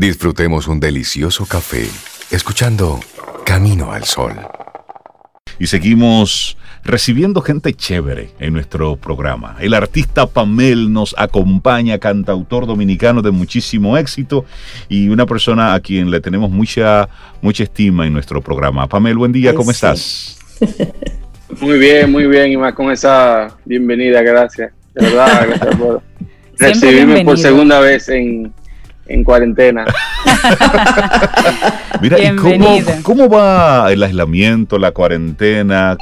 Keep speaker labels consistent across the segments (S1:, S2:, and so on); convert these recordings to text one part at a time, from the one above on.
S1: Disfrutemos un delicioso café escuchando Camino al Sol.
S2: Y seguimos recibiendo gente chévere en nuestro programa. El artista Pamel nos acompaña, cantautor dominicano de muchísimo éxito y una persona a quien le tenemos mucha, mucha estima en nuestro programa. Pamel, buen día, ¿cómo estás?
S3: Muy bien, muy bien, y más con esa bienvenida, gracias. De verdad, gracias por recibirme por segunda vez en, en cuarentena.
S2: Mira, ¿y cómo, va el aislamiento, la cuarentena?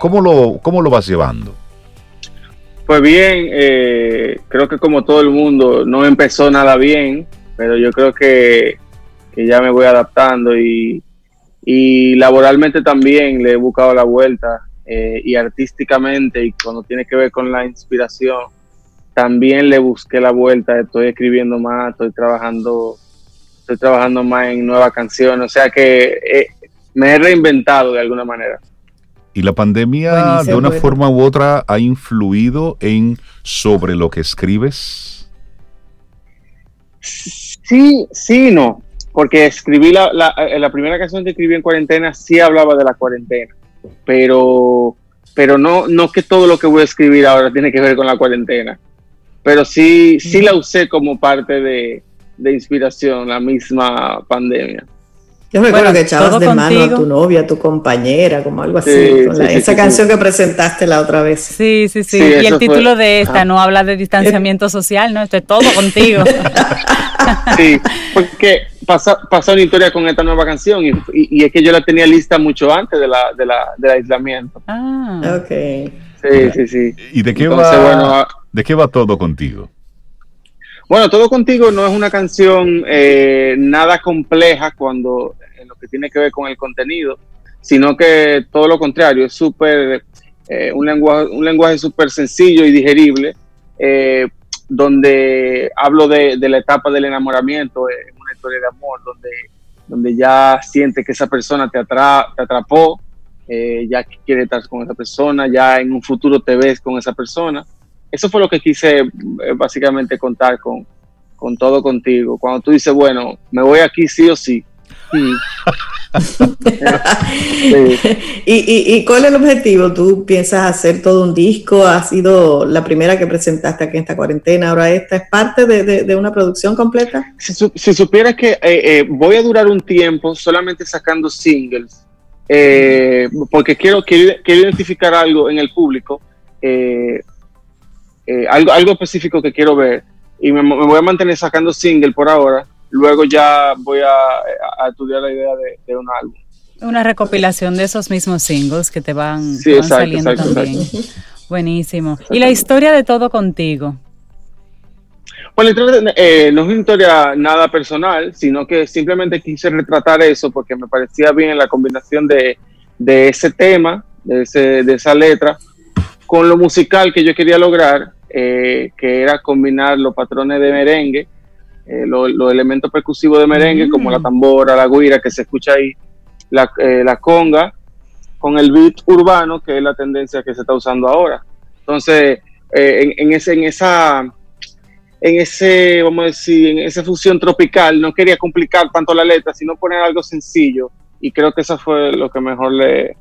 S2: ¿Cómo, lo, cómo lo vas llevando?
S3: Pues bien, eh, creo que como todo el mundo, no empezó nada bien, pero yo creo que, ya me voy adaptando y, laboralmente también le he buscado la vuelta eh, y artísticamente y cuando tiene que ver con la inspiración también le busqué la vuelta, estoy escribiendo más, estoy trabajando, estoy trabajando más en nuevas canciones, o sea que eh, me he reinventado de alguna manera.
S2: ¿Y la pandemia de una forma u otra ha influido en sobre lo que escribes?
S3: Sí, sí, no, porque escribí la, la, eh, la primera canción que escribí en cuarentena sí hablaba de la cuarentena, pero pero no, no que todo lo que voy a escribir ahora tiene que ver con la cuarentena pero sí, sí la usé como parte de, inspiración, la misma pandemia.
S4: Yo me acuerdo que echabas de mano a tu novia, a tu compañera, como algo así. esa canción que presentaste la otra vez.
S5: Sí, sí, sí. y el título de esta no habla de distanciamiento social, ¿no? Esto es todo contigo.
S3: sí, porque pasa, pasa una historia con esta nueva canción y, es que yo la tenía lista mucho antes de la, de la, del aislamiento.
S5: Ah,
S4: ok.
S3: Sí, sí, sí.
S2: ¿Y de qué va? ¿De qué va todo contigo?
S3: Bueno, todo contigo no es una canción eh, nada compleja cuando en lo que tiene que ver con el contenido, sino que todo lo contrario, es súper eh, un lenguaje, un lenguaje súper sencillo y digerible, eh, donde hablo de, la etapa del enamoramiento, en una historia de amor, donde, donde ya sientes que esa persona te atrapó, ya quiere estar con esa persona, ya en un futuro te ves con esa persona eso fue lo que quise eh, básicamente contar con, con todo contigo. Cuando tú dices, bueno, me voy aquí sí o sí.
S4: ¿Y, y, cuál es el objetivo? ¿Tú piensas hacer todo un disco? ¿Ha sido la primera que presentaste aquí en esta cuarentena? ¿Ahora esta es parte de, una producción completa?
S3: Si, si supieras que eh, eh, voy a durar un tiempo solamente sacando singles, porque quiero, quiero, identificar algo en el público. Eh, algo, algo específico que quiero ver y me, voy a mantener sacando single por ahora. Luego ya voy a, estudiar la idea de, un álbum.
S5: Una recopilación de esos mismos singles que te van, saliendo también. Buenísimo. ¿Y la historia de todo contigo?
S3: Bueno, eh, no es una historia nada personal, sino que simplemente quise retratar eso porque me parecía bien la combinación de, de ese tema, de, ese, de esa letra, con lo musical que yo quería lograr, eh, que era combinar los patrones de merengue, eh, los elementos percusivos de merengue, como la mm. tambora, la guira que se escucha ahí, la, eh, la, conga, con el beat urbano, que es la tendencia que se está usando ahora. Entonces, en, ese, en esa en ese, vamos a decir, en esa fusión tropical, no quería complicar tanto la letra, sino poner algo sencillo. Y creo que eso fue lo que mejor le,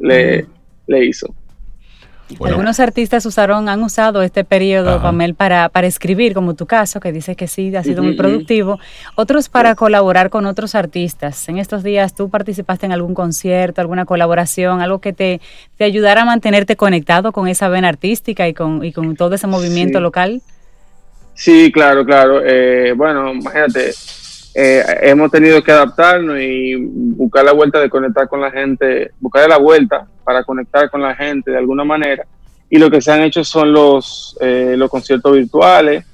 S3: le, mm. le hizo.
S5: Algunos artistas usaron, han usado este periodo, Pamel, para, para escribir, como tu caso, que dices que sí, ha sido muy productivo. Otros para colaborar con otros artistas. En estos días tú participaste en algún concierto, alguna colaboración, algo que te, te ayudara a mantenerte conectado con esa vena artística y con, y con todo ese movimiento local.
S3: Sí, claro, claro. Eh, bueno, imagínate, eh, hemos tenido que adaptarnos y buscar la vuelta de conectar con la gente, buscar la vuelta para conectar con la gente de alguna manera. Y lo que se han hecho son los, eh, los conciertos virtuales.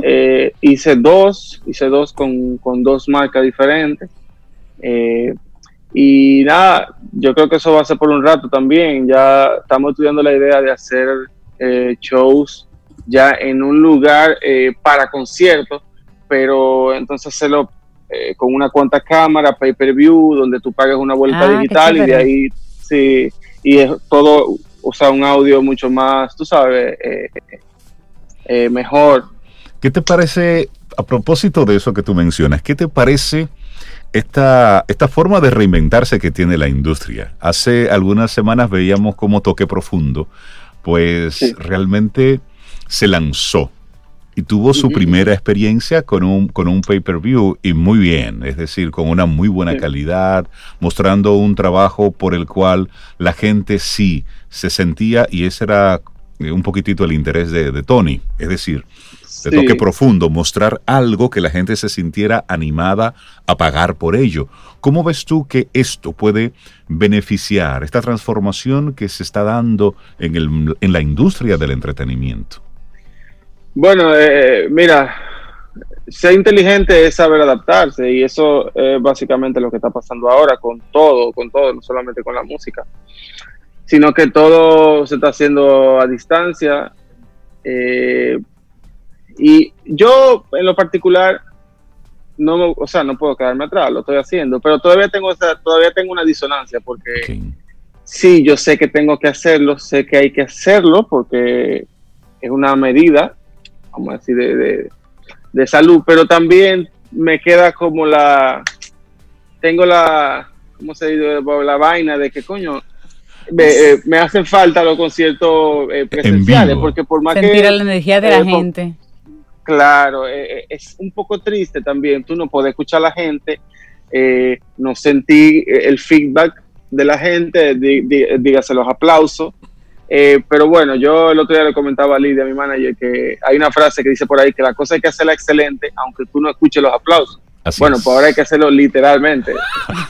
S3: Eh, hice dos, hice dos con, dos marcas diferentes. Eh, y nada, yo creo que eso va a ser por un rato también. Ya estamos estudiando la idea de hacer shows ya en un lugar para conciertos, pero entonces hacerlo con una cuanta cámara, pay per view, donde tú pagas una vuelta ah, digital y de ahí sí, y es todo, o sea, un audio mucho más, tú sabes, eh, eh, mejor.
S2: ¿Qué te parece a propósito de eso que tú mencionas, ¿qué te parece esta, esta forma de reinventarse que tiene la industria? Hace algunas semanas veíamos como Toque Profundo, pues realmente se lanzó y tuvo su primera experiencia con un, con un pay-per-view y muy bien, es decir, con una muy buena calidad, mostrando un trabajo por el cual la gente sí se sentía y ese era eh, un poquitito el interés de, Tony, es decir, de toque profundo, mostrar algo que la gente se sintiera animada a pagar por ello. ¿Cómo ves tú que esto puede beneficiar esta transformación que se está dando en, el, en la industria del entretenimiento?
S3: Bueno, eh, mira, ser inteligente es saber adaptarse y eso es básicamente lo que está pasando ahora con todo, con todo, no solamente con la música, sino que todo se está haciendo a distancia. Eh, y yo, en lo particular, no, o sea, no puedo quedarme atrás, lo estoy haciendo, pero todavía tengo, todavía tengo una disonancia porque sí, yo sé que tengo que hacerlo, sé que hay que hacerlo porque es una medida vamos a decir, de, de, salud, pero también me queda como la, tengo la, ¿cómo se dice? La vaina de que coño, me, eh, hacen falta los conciertos eh, presenciales, porque por más
S5: Sentir la energía de la eh, gente.
S3: Claro, es un poco triste también, tú no puedes escuchar a la gente, no sentir el feedback de la gente, dígase los aplausos, eh, pero bueno, yo el otro día le comentaba a Lidia, mi manager, que hay una frase que dice por ahí que la cosa hay que hacerla excelente, aunque tú no escuches los aplausos. bueno, pues ahora hay que hacerlo literalmente.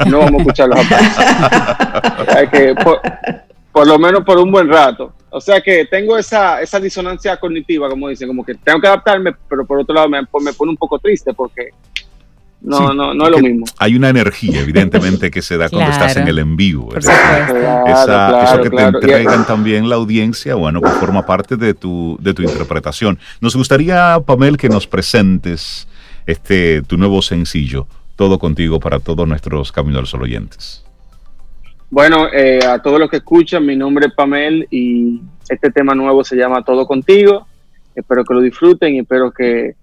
S3: No vamos a escuchar los aplausos. hay que, por, lo menos por un buen rato. O sea que tengo esa, esa disonancia cognitiva, como dicen, como que tengo que adaptarme, pero por otro lado me, me pone un poco triste porque no, no, no es lo mismo.
S2: Hay una energía, evidentemente, que se da cuando estás en el en vivo. eso que te entregan también la audiencia, bueno, pues forma parte de tu, de tu interpretación. Nos gustaría, Pamel, que nos presentes este tu nuevo sencillo, Todo Contigo, para todos nuestros Camino al Sol oyentes.
S3: Bueno, eh, a todos los que escuchan, mi nombre es Pamel y este tema nuevo se llama Todo Contigo. Espero que lo disfruten y espero que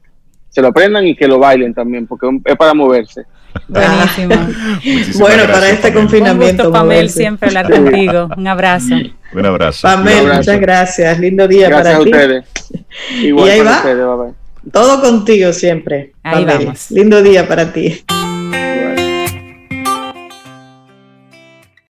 S3: se lo aprendan y que lo bailen también, porque es para moverse.
S5: Buenísimo.
S4: bueno, para este confinamiento.
S5: Un Pamel, siempre hablar contigo. Un abrazo.
S2: Un abrazo.
S4: Pamel, muchas gracias. Lindo día
S3: para
S4: ti.
S3: Ustedes.
S4: Igual y ahí va. Ustedes, Todo contigo siempre.
S5: Ahí vamos.
S4: Lindo día para ti.